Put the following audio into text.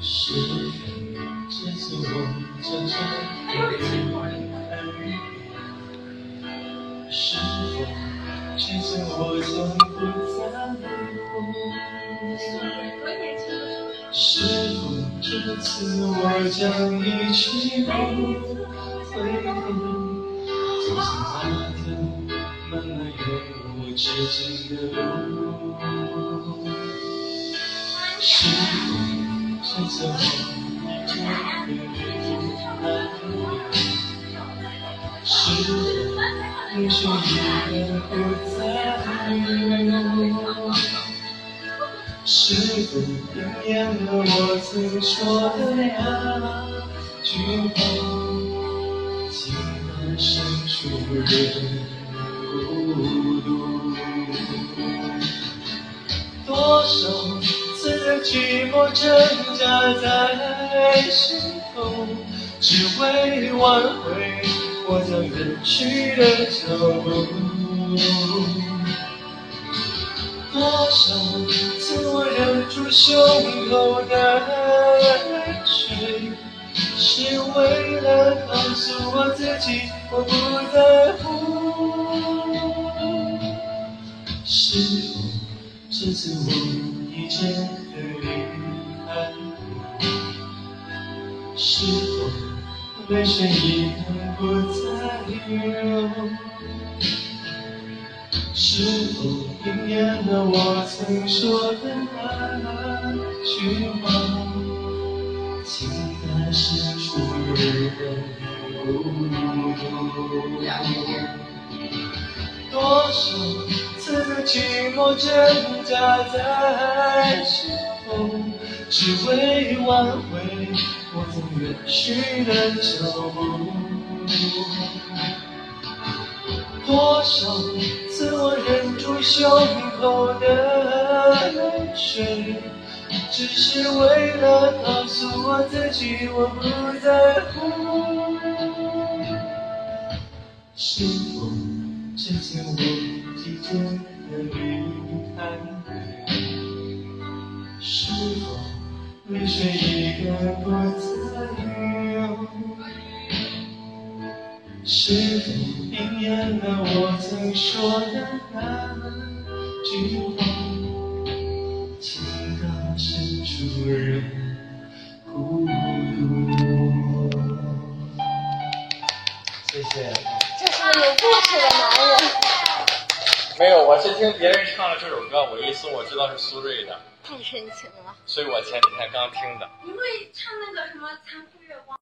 是否这次我将真的离开？你，是否这次我将不再是否这次我将一去不回头？走向那条漫漫永无止境的路。是？是否泪水依然不再流？是否应验了我曾说的那句话？情感深处人孤独，多少寂寞挣扎在心头，只为挽回我将远去的脚步。多少次我忍住胸口的泪水，是为了告诉我自己我不在乎。是否这次我已真的离开？是否泪水已然不再流？是否应验了我曾说的那句话？情感深处人孤独。多少次的寂寞挣扎在心头，只为挽回我曾远去的脚步。多少次我忍住胸口的泪水，只是为了告诉我自己我不在乎。是否这次我已真的离开？是否泪水已然不再流？是否应验了我曾说的那句话？有故事的男人。没有，我是听别人唱了这首歌，我一搜我知道是苏芮的，太深情了，所以我前几天刚听的。你会唱那个什么《残酷月光》？